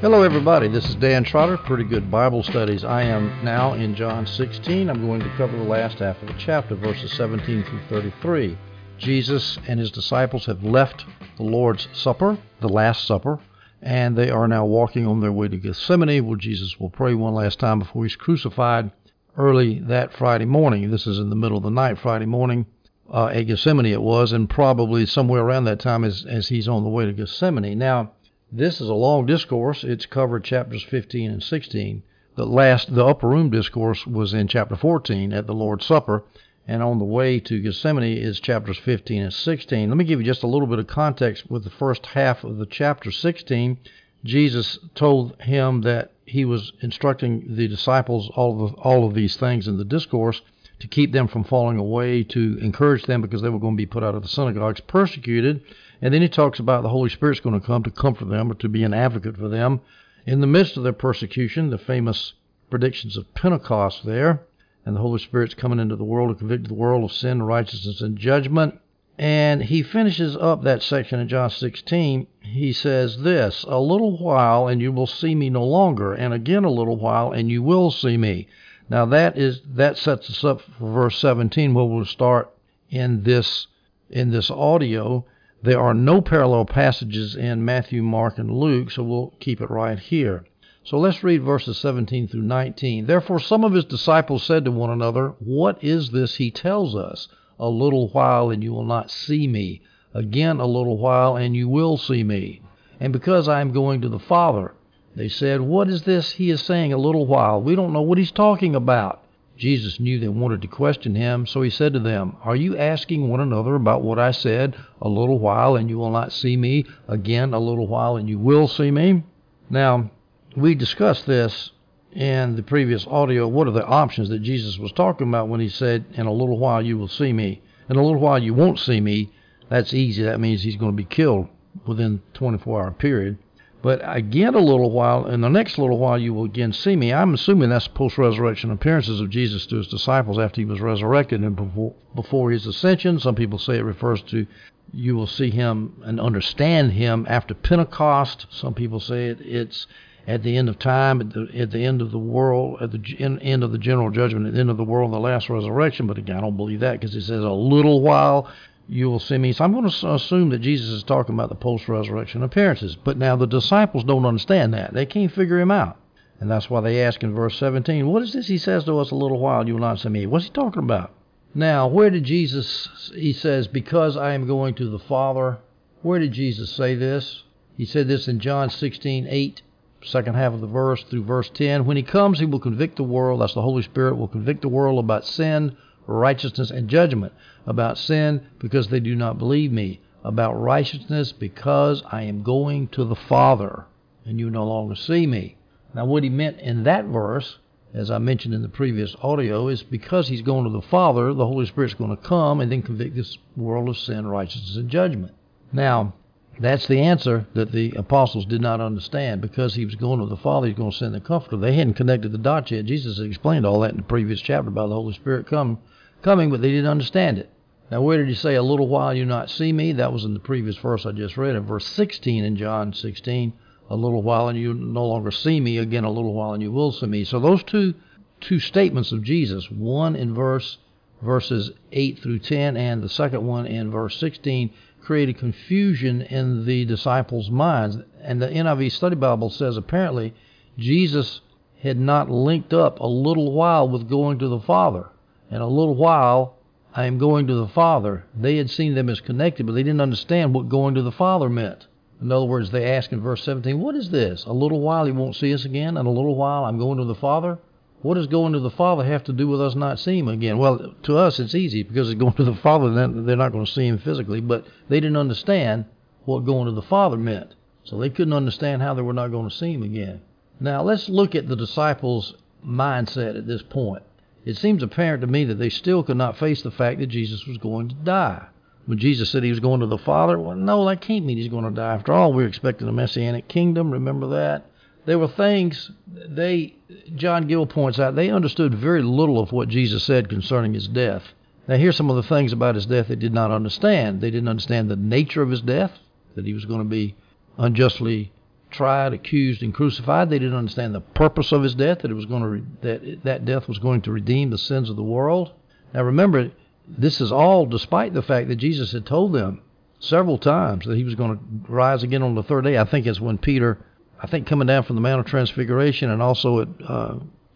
Hello, everybody. This is Dan Trotter, Pretty Good Bible Studies. I am now in John 16. I'm going to cover the last half of the chapter, verses 17 through 33. Jesus and his disciples have left the Lord's Supper, the Last Supper, and they are now walking on their way to Gethsemane, where Jesus will pray one last time before he's crucified early that Friday morning. This is in the middle of the night, Friday morning. Uh, at Gethsemane it was, and probably somewhere around that time as, as he's on the way to Gethsemane. Now, this is a long discourse. It's covered chapters 15 and 16. The last, the upper room discourse was in chapter 14 at the Lord's Supper, and on the way to Gethsemane is chapters 15 and 16. Let me give you just a little bit of context with the first half of the chapter 16. Jesus told him that he was instructing the disciples all of all of these things in the discourse to keep them from falling away, to encourage them because they were going to be put out of the synagogues, persecuted and then he talks about the Holy Spirit's going to come to comfort them or to be an advocate for them in the midst of their persecution, the famous predictions of Pentecost there, and the Holy Spirit's coming into the world to convict the world of sin, righteousness, and judgment. And he finishes up that section in John 16. He says this A little while, and you will see me no longer, and again a little while, and you will see me. Now that is that sets us up for verse 17, where we'll start in this in this audio. There are no parallel passages in Matthew, Mark, and Luke, so we'll keep it right here. So let's read verses 17 through 19. Therefore, some of his disciples said to one another, What is this he tells us? A little while, and you will not see me. Again, a little while, and you will see me. And because I am going to the Father. They said, What is this he is saying, a little while? We don't know what he's talking about. Jesus knew they wanted to question him, so he said to them, Are you asking one another about what I said? A little while, and you will not see me. Again, a little while, and you will see me. Now, we discussed this in the previous audio. What are the options that Jesus was talking about when he said, In a little while you will see me? In a little while you won't see me. That's easy. That means he's going to be killed within 24 hour period. But again, a little while, in the next little while, you will again see me. I'm assuming that's post resurrection appearances of Jesus to his disciples after he was resurrected and before, before his ascension. Some people say it refers to you will see him and understand him after Pentecost. Some people say it, it's at the end of time, at the, at the end of the world, at the end of the general judgment, at the end of the world, the last resurrection. But again, I don't believe that because it says a little while you will see me. So I'm going to assume that Jesus is talking about the post resurrection appearances. But now the disciples don't understand that. They can't figure him out. And that's why they ask in verse 17, What is this he says to us a little while, you will not see me? What's he talking about? Now, where did Jesus, he says, Because I am going to the Father. Where did Jesus say this? He said this in John 16, 8, second half of the verse through verse 10. When he comes, he will convict the world. That's the Holy Spirit will convict the world about sin, righteousness, and judgment. About sin, because they do not believe me. About righteousness, because I am going to the Father, and you no longer see me. Now, what he meant in that verse, as I mentioned in the previous audio, is because he's going to the Father, the Holy Spirit's going to come and then convict this world of sin, righteousness, and judgment. Now, that's the answer that the apostles did not understand. Because he was going to the Father, he's going to send the Comforter. They hadn't connected the dots yet. Jesus had explained all that in the previous chapter about the Holy Spirit come coming, but they didn't understand it. Now, where did he say, A little while you not see me? That was in the previous verse I just read, in verse 16 in John 16. A little while and you no longer see me. Again, a little while and you will see me. So those two two statements of Jesus, one in verse verses 8 through 10, and the second one in verse 16, created confusion in the disciples' minds. And the NIV Study Bible says apparently Jesus had not linked up a little while with going to the Father. In a little while, I am going to the Father. They had seen them as connected, but they didn't understand what going to the Father meant. In other words, they ask in verse 17, What is this? A little while he won't see us again, and a little while I'm going to the Father? What does going to the Father have to do with us not seeing him again? Well, to us it's easy because it's going to the Father, then they're not going to see him physically, but they didn't understand what going to the Father meant. So they couldn't understand how they were not going to see him again. Now let's look at the disciples' mindset at this point. It seems apparent to me that they still could not face the fact that Jesus was going to die. When Jesus said he was going to the Father, well, no, that can't mean he's going to die. After all, we're expecting a messianic kingdom. Remember that? There were things they, John Gill points out, they understood very little of what Jesus said concerning his death. Now, here's some of the things about his death they did not understand. They didn't understand the nature of his death, that he was going to be unjustly tried, accused, and crucified. They didn't understand the purpose of his death, that it was going to re- that that death was going to redeem the sins of the world. Now remember, this is all despite the fact that Jesus had told them several times that he was going to rise again on the third day. I think it's when Peter, I think coming down from the Mount of Transfiguration, and also at uh,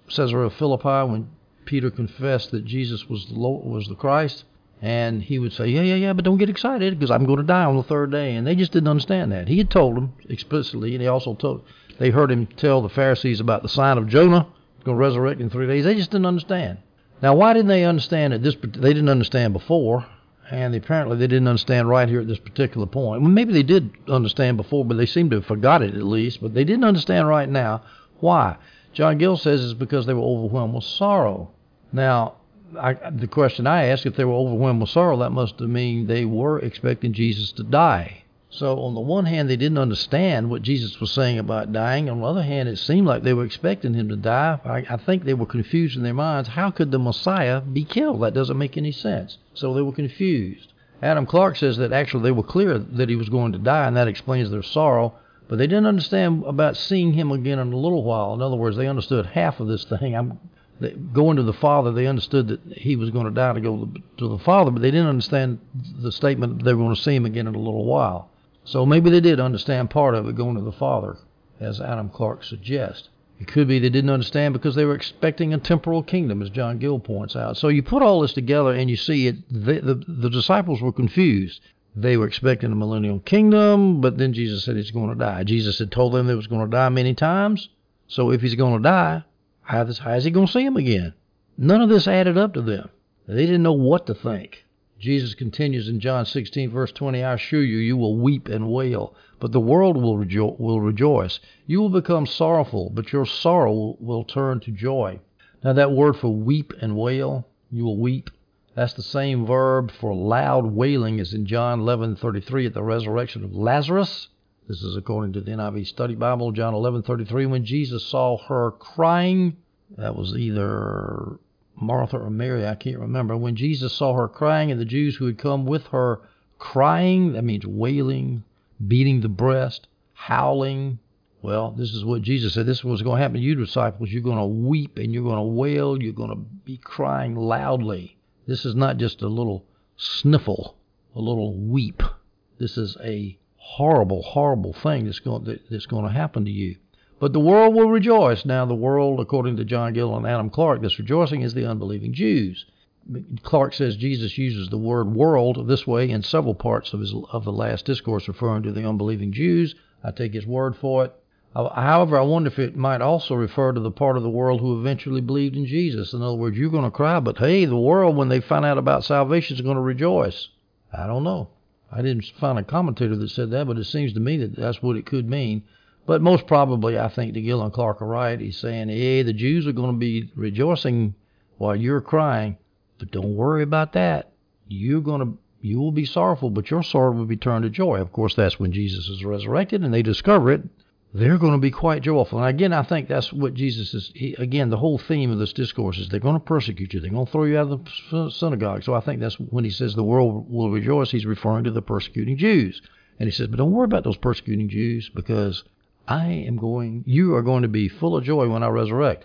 Caesarea Philippi when Peter confessed that Jesus was the Lord, was the Christ. And he would say, Yeah, yeah, yeah, but don't get excited because I'm going to die on the third day. And they just didn't understand that. He had told them explicitly, and he also told, they heard him tell the Pharisees about the sign of Jonah, going to resurrect in three days. They just didn't understand. Now, why didn't they understand at this? They didn't understand before, and apparently they didn't understand right here at this particular point. Well, maybe they did understand before, but they seem to have forgot it at least. But they didn't understand right now. Why? John Gill says it's because they were overwhelmed with sorrow. Now, I, the question I ask, if they were overwhelmed with sorrow, that must mean they were expecting Jesus to die. So, on the one hand, they didn't understand what Jesus was saying about dying. On the other hand, it seemed like they were expecting him to die. I, I think they were confused in their minds. How could the Messiah be killed? That doesn't make any sense. So, they were confused. Adam Clarke says that actually they were clear that he was going to die, and that explains their sorrow. But they didn't understand about seeing him again in a little while. In other words, they understood half of this thing. I'm going to the Father, they understood that he was going to die to go to the Father, but they didn't understand the statement that they were going to see him again in a little while. So maybe they did understand part of it going to the Father, as Adam Clarke suggests. It could be they didn't understand because they were expecting a temporal kingdom, as John Gill points out. So you put all this together and you see it. The, the, the disciples were confused. They were expecting a millennial kingdom, but then Jesus said he's going to die. Jesus had told them he was going to die many times. So if he's going to die, how, this, how is he going to see him again? None of this added up to them. They didn't know what to think. Jesus continues in John 16, verse 20, I assure you, you will weep and wail, but the world will, rejo- will rejoice. You will become sorrowful, but your sorrow will, will turn to joy. Now, that word for weep and wail, you will weep, that's the same verb for loud wailing as in John 11:33 at the resurrection of Lazarus. This is according to the NIV Study Bible, John 11:33. When Jesus saw her crying, that was either Martha or Mary, I can't remember. When Jesus saw her crying, and the Jews who had come with her crying, that means wailing, beating the breast, howling. Well, this is what Jesus said. This is what's going to happen to you, disciples. You're going to weep and you're going to wail. You're going to be crying loudly. This is not just a little sniffle, a little weep. This is a horrible, horrible thing that's going that's going to happen to you. But the world will rejoice. Now, the world, according to John Gill and Adam Clarke, this rejoicing is the unbelieving Jews. Clarke says Jesus uses the word world this way in several parts of his of the last discourse, referring to the unbelieving Jews. I take his word for it. However, I wonder if it might also refer to the part of the world who eventually believed in Jesus. In other words, you're going to cry, but hey, the world, when they find out about salvation, is going to rejoice. I don't know. I didn't find a commentator that said that, but it seems to me that that's what it could mean. But most probably, I think the Gill and Clarke are right. He's saying, hey, the Jews are going to be rejoicing while you're crying, but don't worry about that. You're going to you will be sorrowful, but your sorrow will be turned to joy. Of course, that's when Jesus is resurrected and they discover it. They're going to be quite joyful. And again, I think that's what Jesus is. He, again, the whole theme of this discourse is they're going to persecute you. They're going to throw you out of the uh, synagogue. So I think that's when he says the world will rejoice, he's referring to the persecuting Jews. And he says, but don't worry about those persecuting Jews because I am going, you are going to be full of joy when I resurrect.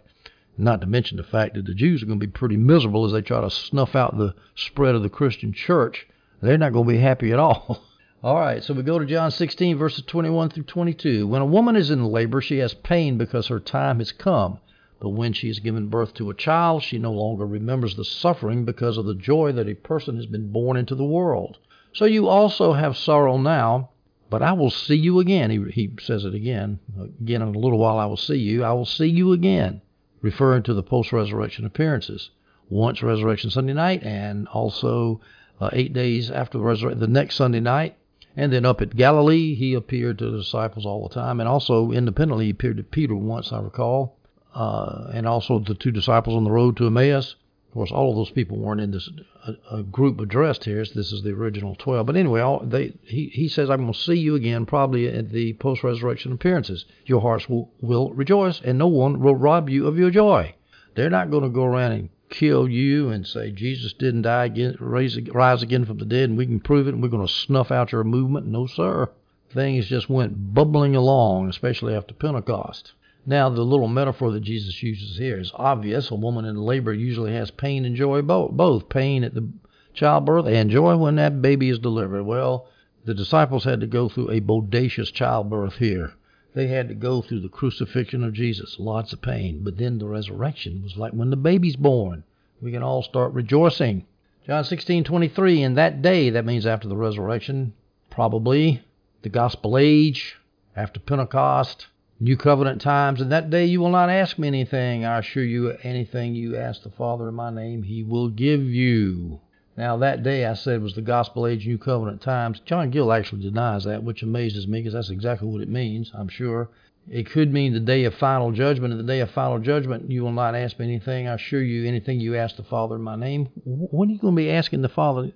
Not to mention the fact that the Jews are going to be pretty miserable as they try to snuff out the spread of the Christian church. They're not going to be happy at all. all right, so we go to John 16, verses 21 through 22. When a woman is in labor, she has pain because her time has come. But when she has given birth to a child, she no longer remembers the suffering because of the joy that a person has been born into the world. So you also have sorrow now but I will see you again. He, he says it again. Again, in a little while I will see you. I will see you again, referring to the post resurrection appearances. Once resurrection Sunday night, and also uh, eight days after the resurrection, the next Sunday night. And then up at Galilee, he appeared to the disciples all the time. And also independently, he appeared to Peter once, I recall. Uh, and also the two disciples on the road to Emmaus. Course, all of those people weren't in this group addressed here. This is the original twelve. But anyway, all, they, he he says, "I'm going to see you again, probably at the post-resurrection appearances. Your hearts will will rejoice, and no one will rob you of your joy." They're not going to go around and kill you and say Jesus didn't die again, raise, rise again from the dead, and we can prove it, and we're going to snuff out your movement. No, sir. things just went bubbling along, especially after Pentecost. Now, the little metaphor that Jesus uses here is obvious. A woman in labor usually has pain and joy both, both pain at the childbirth and joy when that baby is delivered. Well, the disciples had to go through a bodacious childbirth here. They had to go through the crucifixion of Jesus, lots of pain. But then the resurrection was like when the baby's born. We can all start rejoicing. John 16:23 in that day, that means after the resurrection, probably the gospel age, after Pentecost, New covenant times, and that day you will not ask me anything. I assure you, anything you ask the Father in my name, he will give you. Now, that day I said was the gospel age, new covenant times. John Gill actually denies that, which amazes me because that's exactly what it means, I'm sure. It could mean the day of final judgment. In the day of final judgment, you will not ask me anything. I assure you, anything you ask the Father in my name. When are you going to be asking the Father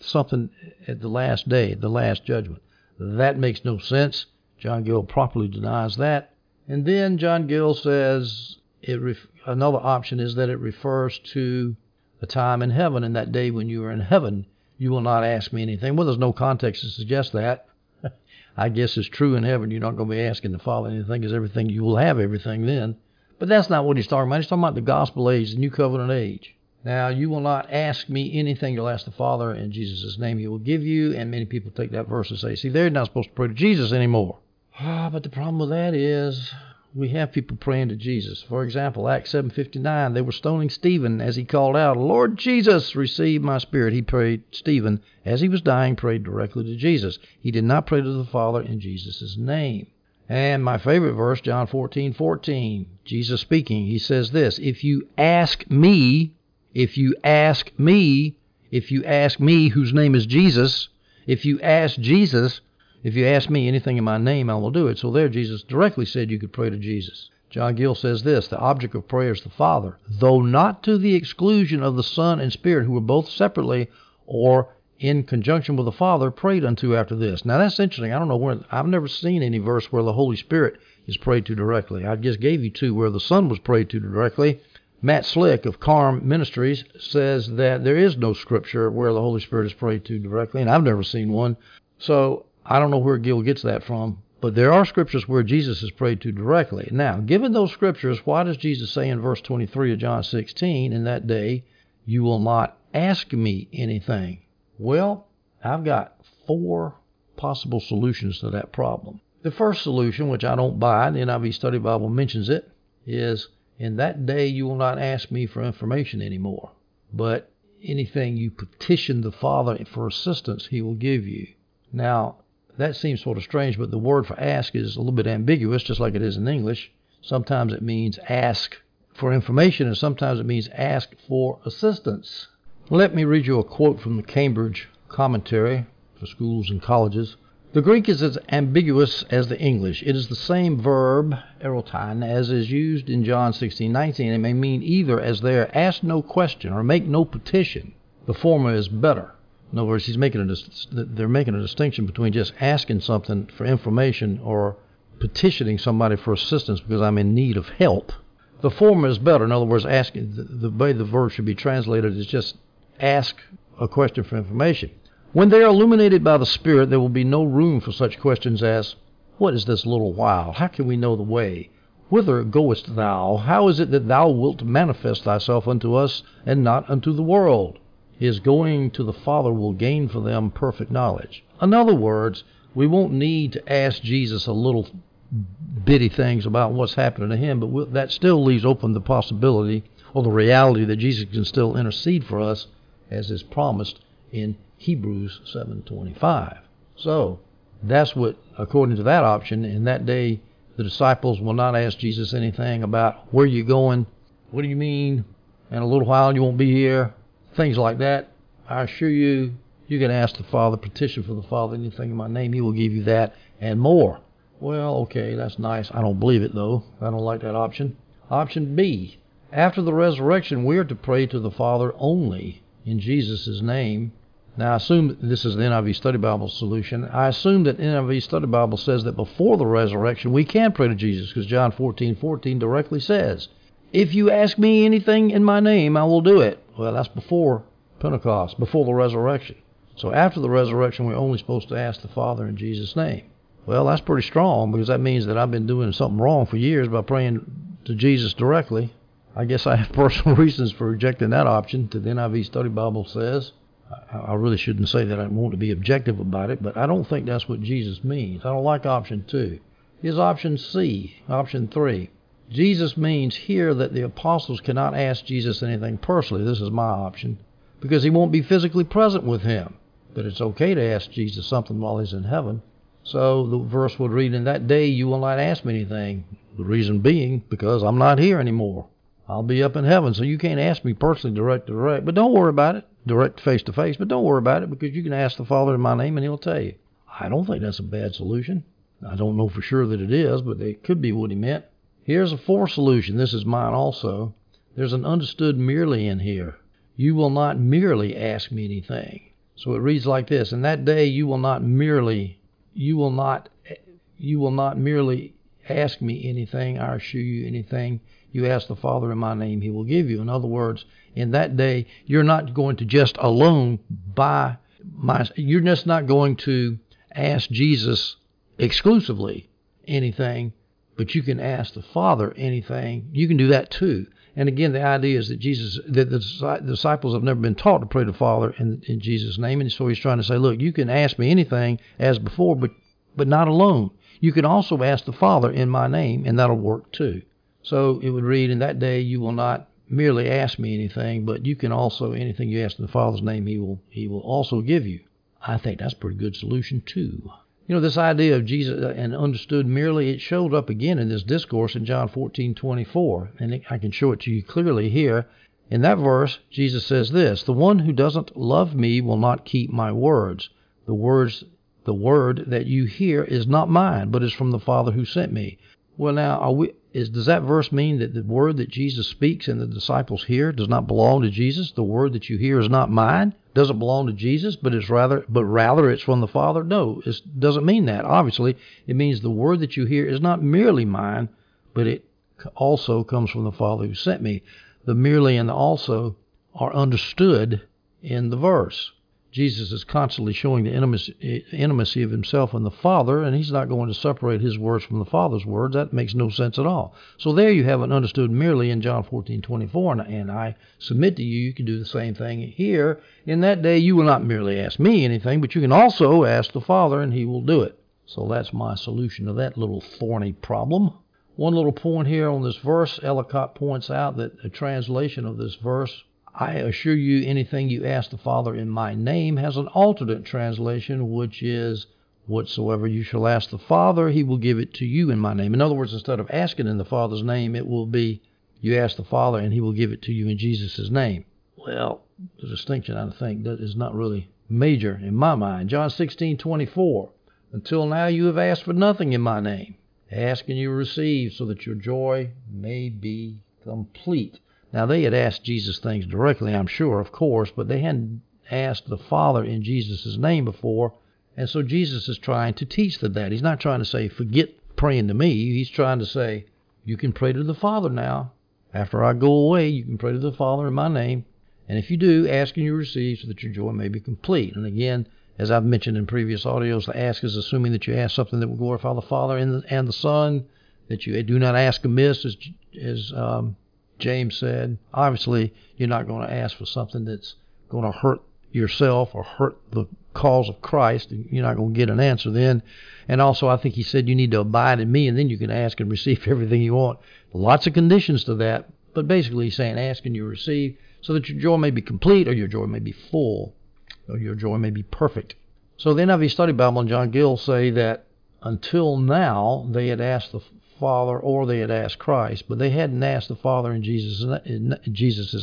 something at the last day, the last judgment? That makes no sense. John Gill properly denies that. And then John Gill says it ref- another option is that it refers to a time in heaven, and that day when you are in heaven, you will not ask me anything. Well, there's no context to suggest that. I guess it's true in heaven. You're not going to be asking the Father anything because everything you will have everything then. But that's not what he's talking about. He's talking about the gospel age, the new covenant age. Now, you will not ask me anything. You'll ask the Father in Jesus' name. He will give you. And many people take that verse and say, see, they're not supposed to pray to Jesus anymore. Ah, but the problem with that is we have people praying to Jesus. For example, Acts 7:59, they were stoning Stephen as he called out, "Lord Jesus, receive my spirit." He prayed Stephen as he was dying prayed directly to Jesus. He did not pray to the Father in Jesus' name. And my favorite verse, John 14:14, Jesus speaking, he says this, "If you ask me, if you ask me, if you ask me whose name is Jesus, if you ask Jesus, if you ask me anything in my name, I will do it. So there, Jesus directly said you could pray to Jesus. John Gill says this the object of prayer is the Father, though not to the exclusion of the Son and Spirit, who were both separately or in conjunction with the Father prayed unto after this. Now that's interesting. I don't know where I've never seen any verse where the Holy Spirit is prayed to directly. I just gave you two where the Son was prayed to directly. Matt Slick of Carm Ministries says that there is no scripture where the Holy Spirit is prayed to directly, and I've never seen one. So I don't know where Gill gets that from, but there are scriptures where Jesus is prayed to directly. Now, given those scriptures, why does Jesus say in verse 23 of John 16, in that day you will not ask me anything? Well, I've got four possible solutions to that problem. The first solution, which I don't buy, the NIV Study Bible mentions it, is in that day you will not ask me for information anymore, but anything you petition the Father for assistance, he will give you. Now, that seems sort of strange, but the word for ask is a little bit ambiguous, just like it is in English. Sometimes it means ask for information, and sometimes it means ask for assistance. Let me read you a quote from the Cambridge Commentary for Schools and Colleges. The Greek is as ambiguous as the English. It is the same verb, erotein, as is used in John 16:19. It may mean either as there, ask no question or make no petition. The former is better. In other words, he's making a they're making a distinction between just asking something for information or petitioning somebody for assistance because I'm in need of help. The former is better. In other words, asking the, the way the verb should be translated is just ask a question for information. When they are illuminated by the Spirit, there will be no room for such questions as, What is this little while? How can we know the way? Whither goest thou? How is it that thou wilt manifest thyself unto us and not unto the world? His going to the Father will gain for them perfect knowledge. In other words, we won't need to ask Jesus a little bitty things about what's happening to him, but that still leaves open the possibility or the reality that Jesus can still intercede for us as is promised in Hebrews 7:25. So, that's what according to that option in that day the disciples will not ask Jesus anything about where you going, what do you mean, in a little while you won't be here, things like that. I assure you, you can ask the Father, petition for the Father, anything in my name, He will give you that and more. Well, okay, that's nice. I don't believe it, though. I don't like that option. Option B. After the resurrection, we are to pray to the Father only in Jesus' name. Now, I assume this is the NIV Study Bible solution. I assume that NIV Study Bible says that before the resurrection, we can pray to Jesus because John 14 14 directly says, If you ask me anything in my name, I will do it. Well, that's before Pentecost, before the resurrection. So after the resurrection, we're only supposed to ask the Father in Jesus' name. Well, that's pretty strong because that means that I've been doing something wrong for years by praying to Jesus directly. I guess I have personal reasons for rejecting that option. The NIV Study Bible says, I really shouldn't say that I want to be objective about it, but I don't think that's what Jesus means. I don't like option two. Here's option C, option three. Jesus means here that the apostles cannot ask Jesus anything personally. This is my option because he won't be physically present with him. But it's okay to ask Jesus something while he's in heaven. So the verse would read, In that day you will not ask me anything. The reason being, because I'm not here anymore. I'll be up in heaven, so you can't ask me personally direct to direct. But don't worry about it, direct face to face. But don't worry about it because you can ask the Father in my name and he'll tell you. I don't think that's a bad solution. I don't know for sure that it is, but it could be what he meant. Here's a fourth solution. This is mine also. There's an understood merely in here. You will not merely ask me anything. So it reads like this: In that day you will not merely you will not you will not merely ask me anything, I assure you anything you ask the Father in my name, he will give you. In other words, in that day, you're not going to just alone by my you're just not going to ask Jesus exclusively anything, but you can ask the Father anything. You can do that too. And again, the idea is that Jesus, that the disciples have never been taught to pray to the Father in, in Jesus' name, and so he's trying to say, look, you can ask me anything as before, but but not alone. You can also ask the Father in my name, and that'll work too. So it would read, in that day you will not merely ask me anything, but you can also anything you ask in the Father's name, he will he will also give you. I think that's a pretty good solution too. You know, this idea of Jesus uh, and understood merely, it showed up again in this discourse in John 14:24, and I can show it to you clearly here. In that verse, Jesus says this: "The one who doesn't love me will not keep my words. The words, the word that you hear is not mine, but is from the Father who sent me." Well, now, are we? Is does that verse mean that the word that Jesus speaks and the disciples hear does not belong to Jesus? The word that you hear is not mine doesn't belong to Jesus, but it's rather, but rather it's from the Father. No, it doesn't mean that. Obviously, it means the word that you hear is not merely mine, but it also comes from the Father who sent me. The merely and the also are understood in the verse. Jesus is constantly showing the intimacy, of himself and the Father, and he's not going to separate his words from the Father's words. That makes no sense at all. So there you have it understood merely in John 14:24, and, and I submit to you, you can do the same thing here. In that day, you will not merely ask me anything, but you can also ask the Father, and he will do it. So that's my solution to that little thorny problem. One little point here on this verse, Ellicott points out that a translation of this verse I assure you, anything you ask the Father in my name has an alternate translation, which is, Whatsoever you shall ask the Father, he will give it to you in my name. In other words, instead of asking in the Father's name, it will be, You ask the Father, and he will give it to you in Jesus' name. Well, the distinction, I think, that is not really major in my mind. John 16, 24. Until now you have asked for nothing in my name. Ask and you receive, so that your joy may be complete. Now, they had asked Jesus things directly, I'm sure, of course, but they hadn't asked the Father in Jesus' name before. And so Jesus is trying to teach them that. He's not trying to say, forget praying to me. He's trying to say, you can pray to the Father now. After I go away, you can pray to the Father in my name. And if you do, ask and you receive so that your joy may be complete. And again, as I've mentioned in previous audios, the ask is assuming that you ask something that will glorify the Father and the, and the Son, that you do not ask amiss, as, as um, James said. Obviously, you're not going to ask for something that's going to hurt yourself or hurt the cause of Christ. You're not going to get an answer then. And also, I think he said you need to abide in me, and then you can ask and receive everything you want. Lots of conditions to that, but basically, he's saying ask and you receive, so that your joy may be complete, or your joy may be full, or your joy may be perfect. So the NIV Study Bible and John Gill say that until now they had asked the Father or they had asked Christ, but they hadn't asked the Father in Jesus in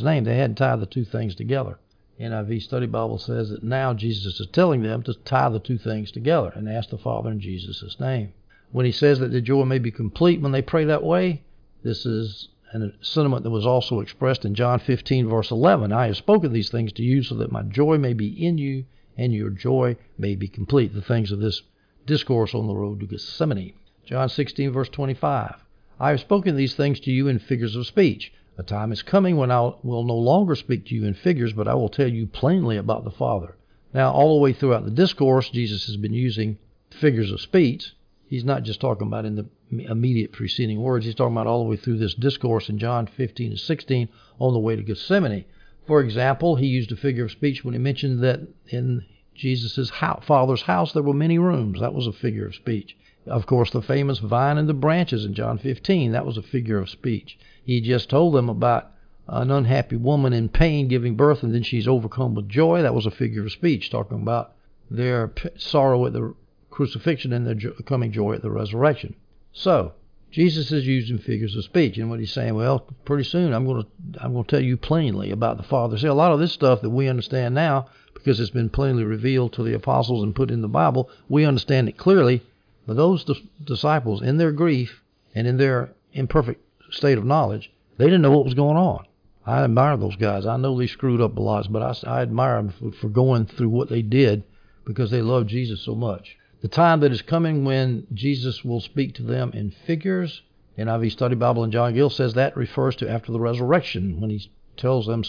name. They hadn't tied the two things together. NIV Study Bible says that now Jesus is telling them to tie the two things together and ask the Father in Jesus' name. When he says that the joy may be complete when they pray that way, this is a sentiment that was also expressed in John 15, verse 11. I have spoken these things to you so that my joy may be in you and your joy may be complete. The things of this discourse on the road to Gethsemane. John 16, verse 25. I have spoken these things to you in figures of speech. A time is coming when I will no longer speak to you in figures, but I will tell you plainly about the Father. Now, all the way throughout the discourse, Jesus has been using figures of speech. he's not just talking about in the immediate preceding words. He's talking about all the way through this discourse in John 15 and 16 on the way to Gethsemane. For example, he used a figure of speech when he mentioned that in Jesus' father's house there were many rooms. That was a figure of speech. Of course, the famous vine and the branches in John 15, that was a figure of speech. He just told them about an unhappy woman in pain giving birth and then she's overcome with joy. That was a figure of speech, talking about their sorrow at the crucifixion and their coming joy at the resurrection. So, Jesus is using figures of speech, and what he's saying, well, pretty soon I'm going to I'm going to tell you plainly about the Father. See, a lot of this stuff that we understand now, because it's been plainly revealed to the apostles and put in the Bible, we understand it clearly. But those disciples, in their grief and in their imperfect state of knowledge, they didn't know what was going on. I admire those guys. I know they screwed up a lot, but I, I admire them for, for going through what they did because they loved Jesus so much. The time that is coming when Jesus will speak to them in figures. NIV Study Bible and John Gill says that refers to after the resurrection when he tells them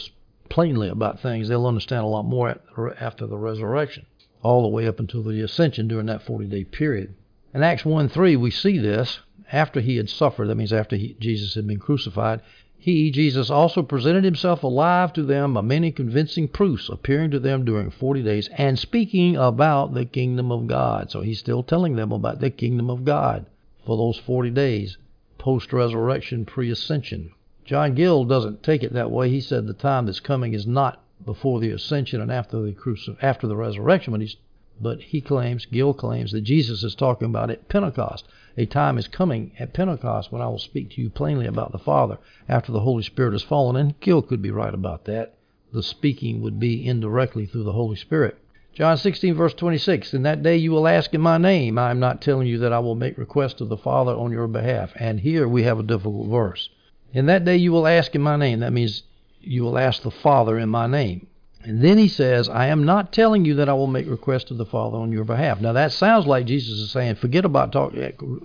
plainly about things. They'll understand a lot more after the resurrection, all the way up until the ascension during that 40 day period. In Acts 1 3, we see this after he had suffered, that means after he, Jesus had been crucified, he, Jesus, also presented himself alive to them by many convincing proofs, appearing to them during forty days and speaking about the kingdom of God. So he's still telling them about the kingdom of God for those forty days, post resurrection, pre ascension. John Gill doesn't take it that way. He said the time that's coming is not before the ascension and after the crucif- after the resurrection, but he's but he claims, Gill claims, that Jesus is talking about at Pentecost. A time is coming at Pentecost when I will speak to you plainly about the Father after the Holy Spirit has fallen. And Gill could be right about that. The speaking would be indirectly through the Holy Spirit. John 16, verse 26 In that day you will ask in my name. I am not telling you that I will make request of the Father on your behalf. And here we have a difficult verse. In that day you will ask in my name. That means you will ask the Father in my name. And then he says, I am not telling you that I will make request to the Father on your behalf. Now that sounds like Jesus is saying, forget about talk,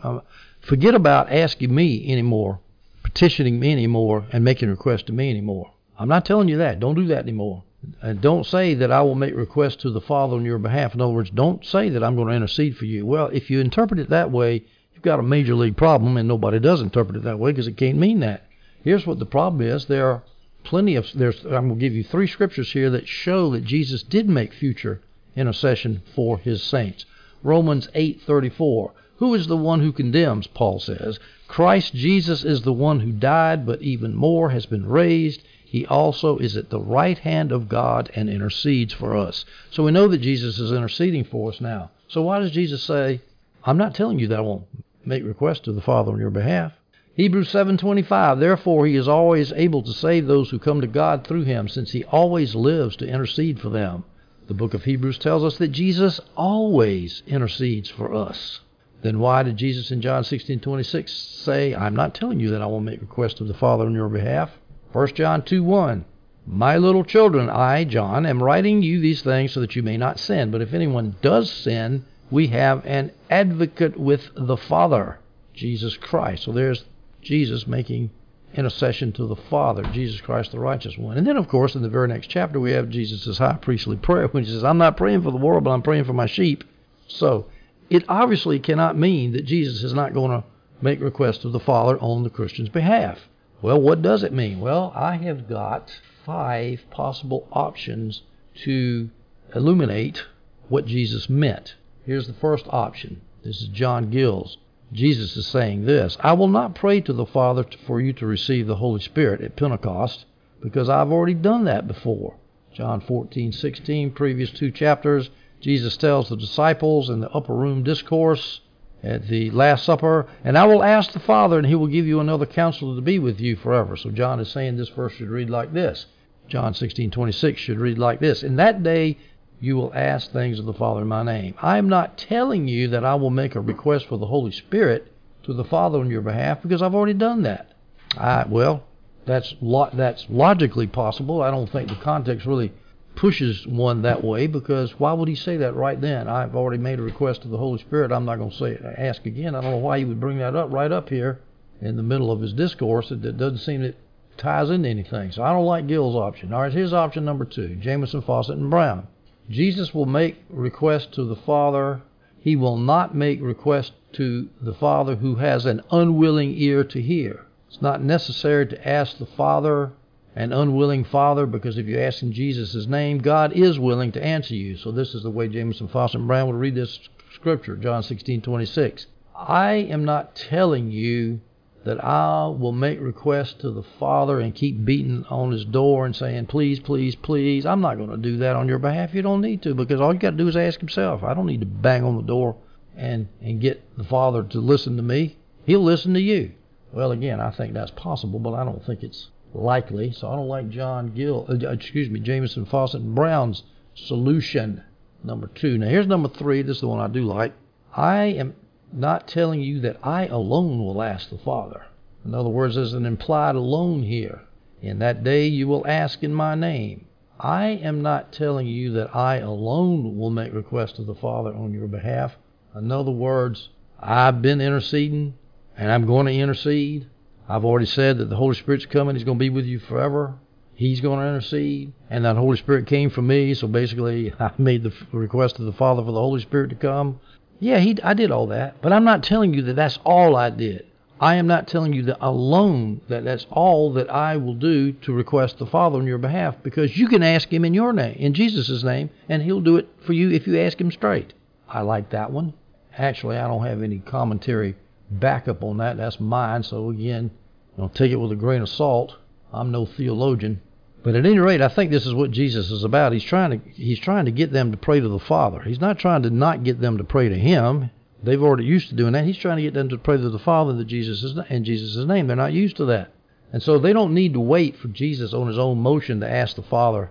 uh, forget about asking me anymore, petitioning me anymore, and making requests to me anymore. I'm not telling you that. Don't do that anymore. And don't say that I will make requests to the Father on your behalf. In other words, don't say that I'm going to intercede for you. Well, if you interpret it that way, you've got a major league problem, and nobody does interpret it that way because it can't mean that. Here's what the problem is: there are plenty of there's I'm going to give you three scriptures here that show that Jesus did make future intercession for his saints. Romans 8:34 Who is the one who condemns? Paul says, Christ Jesus is the one who died but even more has been raised. He also is at the right hand of God and intercedes for us. So we know that Jesus is interceding for us now. So why does Jesus say, I'm not telling you that I won't make request to the Father on your behalf? Hebrews 7:25 Therefore he is always able to save those who come to God through him since he always lives to intercede for them. The book of Hebrews tells us that Jesus always intercedes for us. Then why did Jesus in John 16:26 say, "I'm not telling you that I will make request of the Father on your behalf"? 1 John 2:1 My little children, I, John, am writing you these things so that you may not sin. But if anyone does sin, we have an advocate with the Father, Jesus Christ. So there's Jesus making intercession to the Father, Jesus Christ, the righteous one. And then, of course, in the very next chapter, we have Jesus' high priestly prayer, when he says, I'm not praying for the world, but I'm praying for my sheep. So, it obviously cannot mean that Jesus is not going to make requests of the Father on the Christian's behalf. Well, what does it mean? Well, I have got five possible options to illuminate what Jesus meant. Here's the first option. This is John Gill's. Jesus is saying this I will not pray to the Father for you to receive the Holy Spirit at Pentecost because I've already done that before. John 14, 16, previous two chapters, Jesus tells the disciples in the upper room discourse at the Last Supper, and I will ask the Father, and he will give you another counselor to be with you forever. So John is saying this verse should read like this. John 16:26 should read like this. In that day you will ask things of the Father in my name. I am not telling you that I will make a request for the Holy Spirit to the Father on your behalf because I've already done that. I, well, that's lo- that's logically possible. I don't think the context really pushes one that way because why would he say that right then? I've already made a request to the Holy Spirit. I'm not going to say ask again. I don't know why he would bring that up right up here in the middle of his discourse. It, it doesn't seem it ties into anything. So I don't like Gill's option. All right, here's option number two: Jamieson, Fausset, and Brown. Jesus will make request to the Father he will not make request to the Father who has an unwilling ear to hear. It's not necessary to ask the Father, an unwilling Father, because if you ask in Jesus' name, God is willing to answer you. So this is the way Jamieson, Fausset, and Brown would read this scripture, John 16:26. I am not telling you that I will make requests to the Father and keep beating on his door and saying, please, please, please. I'm not going to do that on your behalf. You don't need to because all you got to do is ask himself. I don't need to bang on the door and, and get the Father to listen to me. He'll listen to you. Well, again, I think that's possible, but I don't think it's likely. So I don't like John Gill, uh, excuse me, Jamieson Fausset and Brown's solution. Number two. Now here's number three. This is the one I do like. I am not telling you that I alone will ask the Father. In other words, there's an implied alone here. In that day you will ask in my name. I am not telling you that I alone will make request of the Father on your behalf. In other words, I've been interceding and I'm going to intercede. I've already said that the Holy Spirit's coming. He's going to be with you forever. He's going to intercede. And that Holy Spirit came from me. So basically, I made the request of the Father for the Holy Spirit to come. Yeah, he, I did all that, but I'm not telling you that that's all I did. I am not telling you that alone that that's all that I will do to request the Father on your behalf, because you can ask Him in your name, in Jesus' name, and He'll do it for you if you ask Him straight. I like that one. Actually, I don't have any commentary backup on that. That's mine. So again, know, take it with a grain of salt. I'm no theologian. But at any rate, I think this is what Jesus is about. He's trying to he's trying to get them to pray to the Father. He's not trying to not get them to pray to him. They've already used to doing that. He's trying to get them to pray to the Father in Jesus' in Jesus' name. They're not used to that. And so they don't need to wait for Jesus on his own motion to ask the Father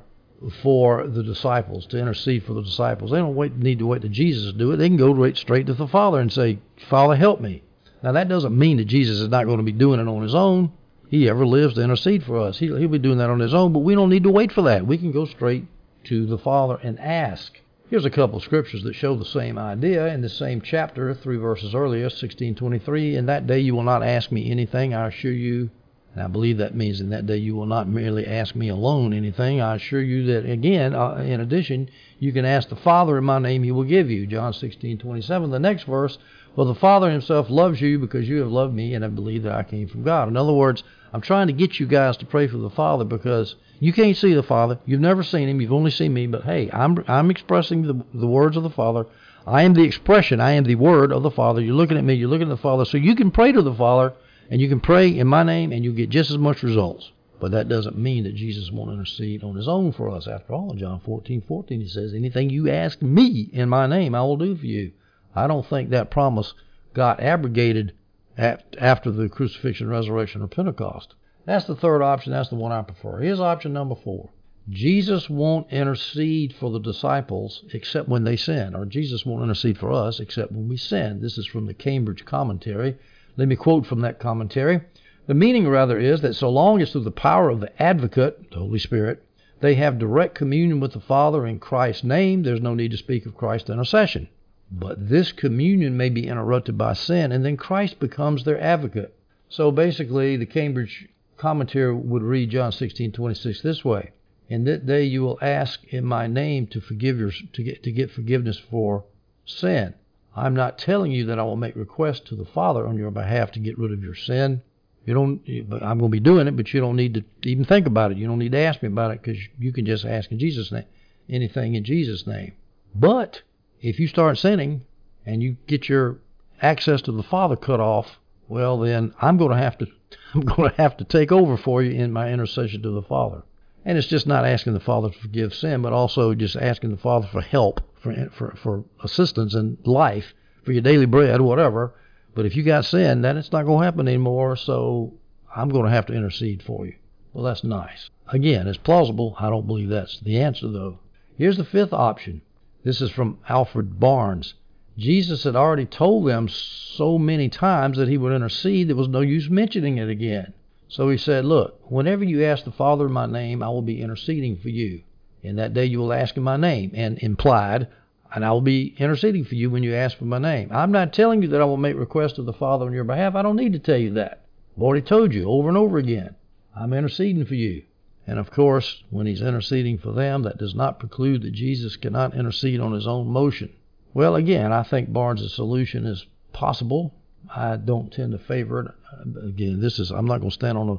for the disciples, to intercede for the disciples. They don't wait need to wait to Jesus to do it. They can go right straight to the Father and say, Father, help me. Now that doesn't mean that Jesus is not going to be doing it on his own he ever lives to intercede for us. He'll, he'll be doing that on his own, but we don't need to wait for that. We can go straight to the Father and ask. Here's a couple of scriptures that show the same idea in the same chapter, three verses earlier, 1623. In that day you will not ask me anything, I assure you. And I believe that means in that day you will not merely ask me alone anything. I assure you that, again, uh, in addition, you can ask the Father in my name, he will give you. John 16:27. The next verse, well, the Father himself loves you because you have loved me and have believed that I came from God. In other words, I'm trying to get you guys to pray for the Father because you can't see the Father. You've never seen him. You've only seen me. But hey, I'm I'm expressing the the words of the Father. I am the expression. I am the word of the Father. You're looking at me. You're looking at the Father. So you can pray to the Father, and you can pray in my name, and you get just as much results. But that doesn't mean that Jesus won't intercede on his own for us. After all, John 14, 14, he says, Anything you ask me in my name, I will do for you. I don't think that promise got abrogated after the crucifixion, resurrection, or Pentecost. That's the third option. That's the one I prefer. Here's option number four. Jesus won't intercede for the disciples except when they sin, or Jesus won't intercede for us except when we sin. This is from the Cambridge Commentary. Let me quote from that commentary. The meaning, rather, is that so long as through the power of the advocate, the Holy Spirit, they have direct communion with the Father in Christ's name, there's no need to speak of Christ's intercession. But this communion may be interrupted by sin, and then Christ becomes their advocate. So basically, the Cambridge commentary would read John 16:26 this way: "In that day you will ask in my name to forgive your to get to get forgiveness for sin. I'm not telling you that I will make request to the Father on your behalf to get rid of your sin. You don't. I'm going to be doing it, but you don't need to even think about it. You don't need to ask me about it because you can just ask in Jesus' name, anything in Jesus' name. But if you start sinning and you get your access to the Father cut off, well then I'm going to have to I'm going to have to take over for you in my intercession to the Father. And it's just not asking the Father to forgive sin, but also just asking the Father for help, for for for assistance in life, for your daily bread, whatever. But if you got sin, then it's not going to happen anymore. So I'm going to have to intercede for you. Well, that's nice. Again, it's plausible. I don't believe that's the answer, though. Here's the fifth option. This is from Alfred Barnes. Jesus had already told them so many times that he would intercede, there was no use mentioning it again. So he said, Look, whenever you ask the Father in my name, I will be interceding for you. In that day you will ask in my name. And implied, and I will be interceding for you when you ask for my name. I'm not telling you that I will make requests of the Father on your behalf. I don't need to tell you that. I've already told you over and over again. I'm interceding for you. And of course, when he's interceding for them, that does not preclude that Jesus cannot intercede on his own motion. Well, again, I think Barnes' solution is possible. I don't tend to favor it. Again, this is I'm not going to stand on a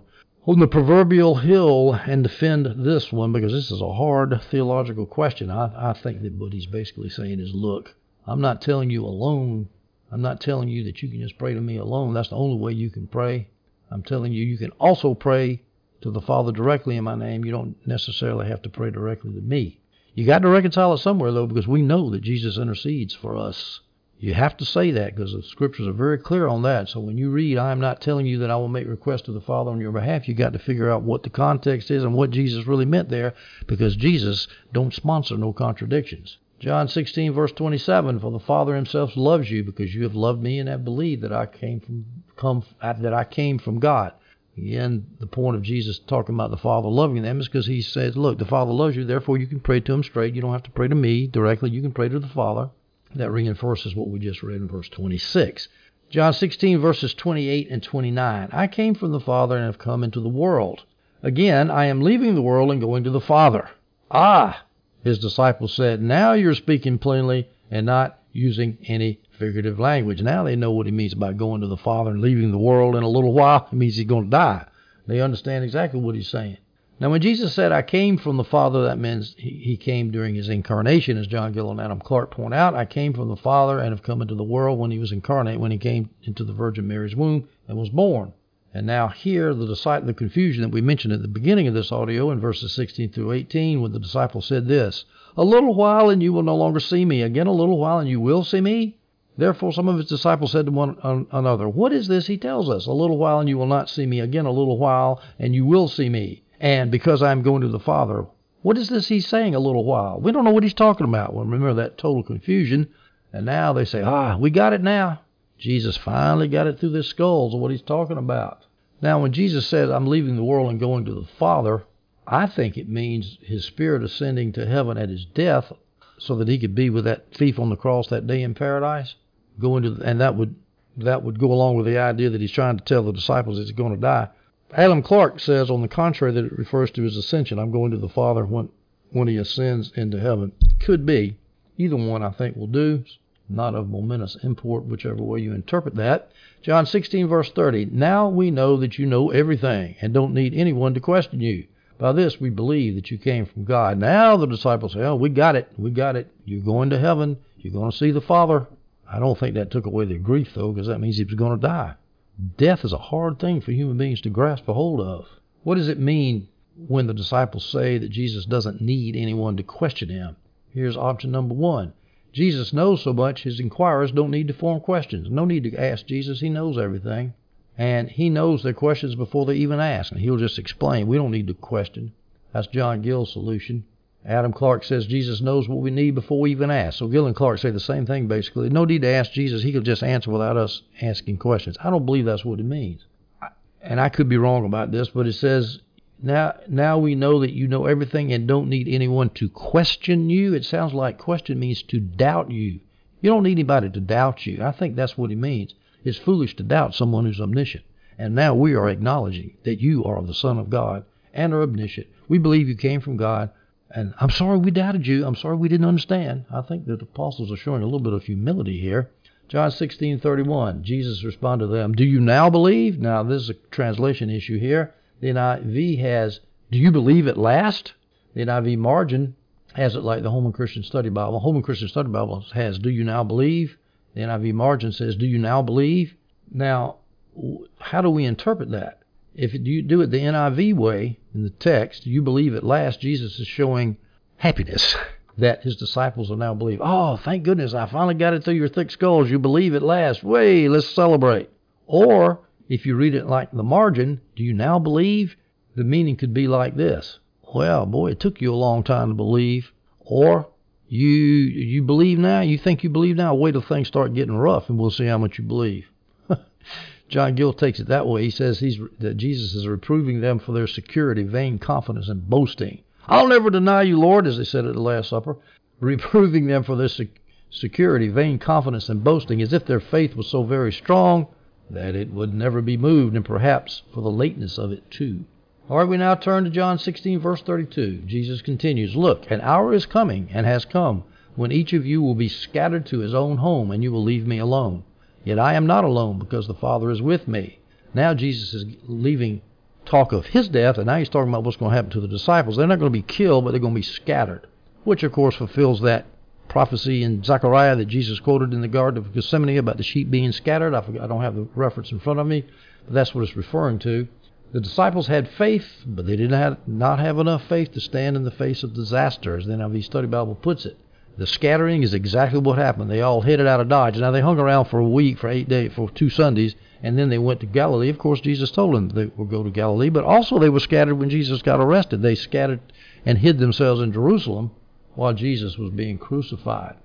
on the proverbial hill and defend this one because this is a hard theological question. I, I think that what he's basically saying is, look, I'm not telling you alone. I'm not telling you that you can just pray to me alone. That's the only way you can pray. I'm telling you, you can also pray to the Father directly in my name. You don't necessarily have to pray directly to me. You got to reconcile it somewhere, though, because we know that Jesus intercedes for us. You have to say that because the scriptures are very clear on that. So when you read, I am not telling you that I will make request to the Father on your behalf, you got to figure out what the context is and what Jesus really meant there because Jesus don't sponsor no contradictions. John 16 verse 27 for the Father himself loves you because you have loved me and have believed that I came from come that I came from God. Again, the point of Jesus talking about the Father loving them is because he says, look, the Father loves you, therefore you can pray to him straight. You don't have to pray to me directly. You can pray to the Father. That reinforces what we just read in verse 26. John 16, verses 28 and 29. I came from the Father and have come into the world. Again, I am leaving the world and going to the Father. Ah, his disciples said, Now you're speaking plainly and not using any figurative language. Now they know what he means by going to the Father and leaving the world in a little while. It means he's going to die. They understand exactly what he's saying. Now, when Jesus said, I came from the Father, that means he, came during his incarnation, as John Gill and Adam Clarke point out. I came from the Father and have come into the world when he was incarnate, when he came into the Virgin Mary's womb and was born. And now here, the, the confusion that we mentioned at the beginning of this audio in verses 16 through 18, when the disciple said this, A little while and you will no longer see me. Again, a little while and you will see me. Therefore, some of his disciples said to one another, What is this he tells us? A little while and you will not see me. Again, a little while and you will see me and because I'm going to the Father. What is this he's saying a little while? We don't know what he's talking about. Well, remember that total confusion. And now they say, ah, we got it now. Jesus finally got it through their skulls of what he's talking about. Now, when Jesus said, I'm leaving the world and going to the Father, I think it means his spirit ascending to heaven at his death so that he could be with that thief on the cross that day in paradise. Going to, and that would that would go along with the idea that he's trying to tell the disciples that he's going to die. Adam Clarke says, on the contrary, that it refers to his ascension. I'm going to the Father when, when he ascends into heaven. Could be. Either one, I think, will do. Not of momentous import, whichever way you interpret that. John 16, verse 30. Now we know that you know everything and don't need anyone to question you. By this we believe that you came from God. Now the disciples say, Oh, we got it. We got it. You're going to heaven. You're going to see the Father. I don't think that took away their grief, though, because that means he was going to die. Death is a hard thing for human beings to grasp a hold of. What does it mean when the disciples say that Jesus doesn't need anyone to question him? Here's option number one. Jesus knows so much, his inquirers don't need to form questions. No need to ask Jesus, he knows everything. And he knows their questions before they even ask, and he'll just explain. We don't need to question. That's John Gill's solution. Adam Clarke says Jesus knows what we need before we even ask. So Gill and Clarke say the same thing basically. No need to ask Jesus. He could just answer without us asking questions. I don't believe that's what it means. And I could be wrong about this, but it says now now we know that you know everything and don't need anyone to question you. It sounds like question means to doubt you. You don't need anybody to doubt you. I think that's what he means. It's foolish to doubt someone who's omniscient. And now we are acknowledging that you are the Son of God and are omniscient. We believe you came from God and I'm sorry we doubted you. I'm sorry we didn't understand. I think that the apostles are showing a little bit of humility here. John 16:31. Jesus responded to them, "Do you now believe?" Now this is a translation issue here. The NIV has, "Do you believe at last?" The NIV margin has it like the Holman Christian Study Bible. Holman Christian Study Bible has, "Do you now believe?" The NIV margin says, "Do you now believe?" Now, how do we interpret that? If you do it the NIV way in the text, you believe at last Jesus is showing happiness that his disciples will now believe. Oh, thank goodness, I finally got it through your thick skulls. You believe at last. Way, let's celebrate. Or if you read it like the margin, do you now believe? The meaning could be like this. Well, boy, it took you a long time to believe. Or you you believe now, you think you believe now, wait till things start getting rough and we'll see how much you believe. John Gill takes it that way. He says that Jesus is reproving them for their security, vain confidence, and boasting. I'll never deny you, Lord, as they said at the Last Supper, reproving them for their sec- security, vain confidence, and boasting, as if their faith was so very strong that it would never be moved, and perhaps for the lateness of it too. All right, we now turn to John 16, verse 32. Jesus continues, Look, an hour is coming, and has come, when each of you will be scattered to his own home, and you will leave me alone. Yet I am not alone, because the Father is with me. Now Jesus is leaving talk of his death, and now he's talking about what's going to happen to the disciples. They're not going to be killed, but they're going to be scattered, which of course fulfills that prophecy in Zechariah that Jesus quoted in the Garden of Gethsemane about the sheep being scattered. I, forget, I don't have the reference in front of me, but that's what it's referring to. The disciples had faith, but they did not, not have enough faith to stand in the face of disaster, as the NIV Study Bible puts it. The scattering is exactly what happened. They all headed out of Dodge. Now they hung around for a week, for eight days, for two Sundays, and then they went to Galilee. Of course, Jesus told them they would go to Galilee, but also they were scattered when Jesus got arrested. They scattered and hid themselves in Jerusalem while Jesus was being crucified.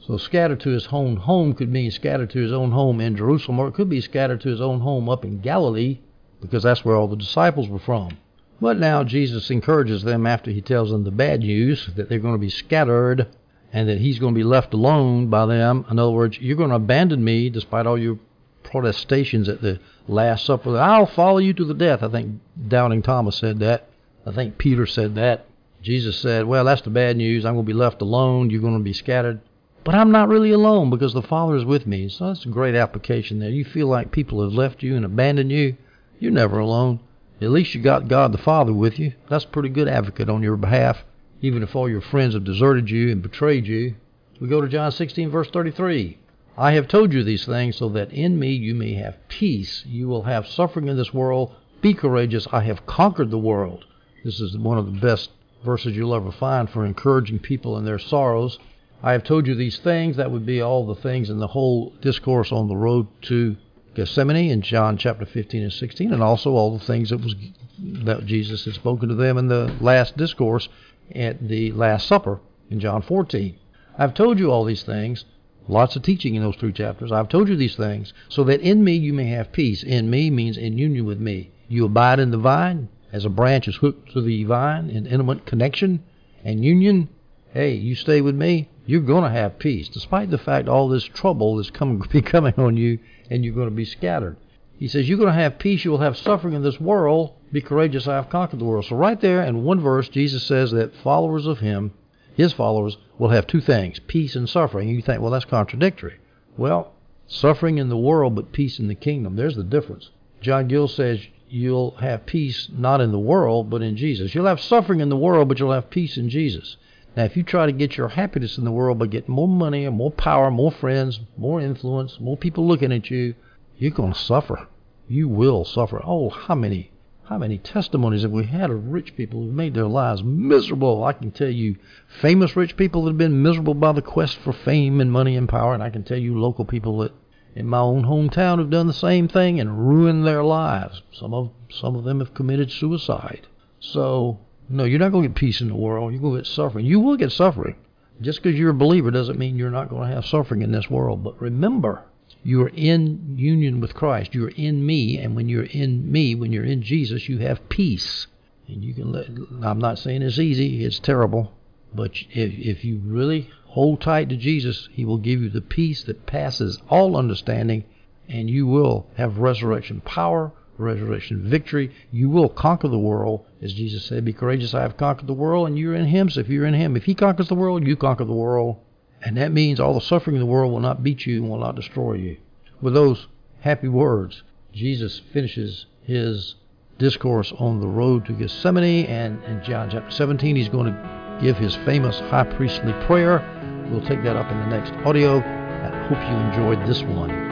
So scattered to his own home could mean scattered to his own home in Jerusalem, or it could be scattered to his own home up in Galilee, because that's where all the disciples were from. But now Jesus encourages them after he tells them the bad news that they're going to be scattered and that he's going to be left alone by them. In other words, you're going to abandon me despite all your protestations at the Last Supper. I'll follow you to the death. I think Doubting Thomas said that. I think Peter said that. Jesus said, Well, that's the bad news. I'm going to be left alone. You're going to be scattered. But I'm not really alone because the Father is with me. So that's a great application there. You feel like people have left you and abandoned you. You're never alone. At least you got God the Father with you. That's a pretty good advocate on your behalf even if all your friends have deserted you and betrayed you. We go to John 16, verse 33. I have told you these things so that in me you may have peace. You will have suffering in this world. Be courageous. I have conquered the world. This is one of the best verses you'll ever find for encouraging people in their sorrows. I have told you these things. That would be all the things in the whole discourse on the road to Gethsemane in John chapter 15 and 16, and also all the things that was that Jesus had spoken to them in the last discourse at the Last Supper in John 14. I've told you all these things, lots of teaching in those three chapters. I've told you these things so that in me you may have peace. In me means in union with me. You abide in the vine as a branch is hooked to the vine in intimate connection and union. Hey, you stay with me, you're going to have peace, despite the fact all this trouble is coming, be coming on you and you're going to be scattered. He says, You're going to have peace, you will have suffering in this world. Be courageous, I have conquered the world. So, right there in one verse, Jesus says that followers of Him, His followers, will have two things peace and suffering. You think, Well, that's contradictory. Well, suffering in the world, but peace in the kingdom. There's the difference. John Gill says, You'll have peace not in the world, but in Jesus. You'll have suffering in the world, but you'll have peace in Jesus. Now, if you try to get your happiness in the world by getting more money, more power, more friends, more influence, more people looking at you, you're going to suffer. You will suffer. Oh, how many how many testimonies have we had of rich people who've made their lives miserable? I can tell you famous rich people that have been miserable by the quest for fame and money and power, and I can tell you local people that in my own hometown have done the same thing and ruined their lives. Some of some of them have committed suicide. So no, you're not going to get peace in the world. You're going to get suffering. You will get suffering. Just because you're a believer doesn't mean you're not going to have suffering in this world. But remember, you are in union with Christ. You're in me, and when you're in me, when you're in Jesus, you have peace. And you can let, I'm not saying it's easy, it's terrible, but if, if you really hold tight to Jesus, He will give you the peace that passes all understanding, and you will have resurrection power, resurrection victory. You will conquer the world, as Jesus said, Be courageous, I have conquered the world, and you're in Him. So if you're in Him, if He conquers the world, you conquer the world. And that means all the suffering in the world will not beat you and will not destroy you. With those happy words, Jesus finishes his discourse on the road to Gethsemane, and in John chapter 17, he's going to give his famous high priestly prayer. We'll take that up in the next audio. I hope you enjoyed this one.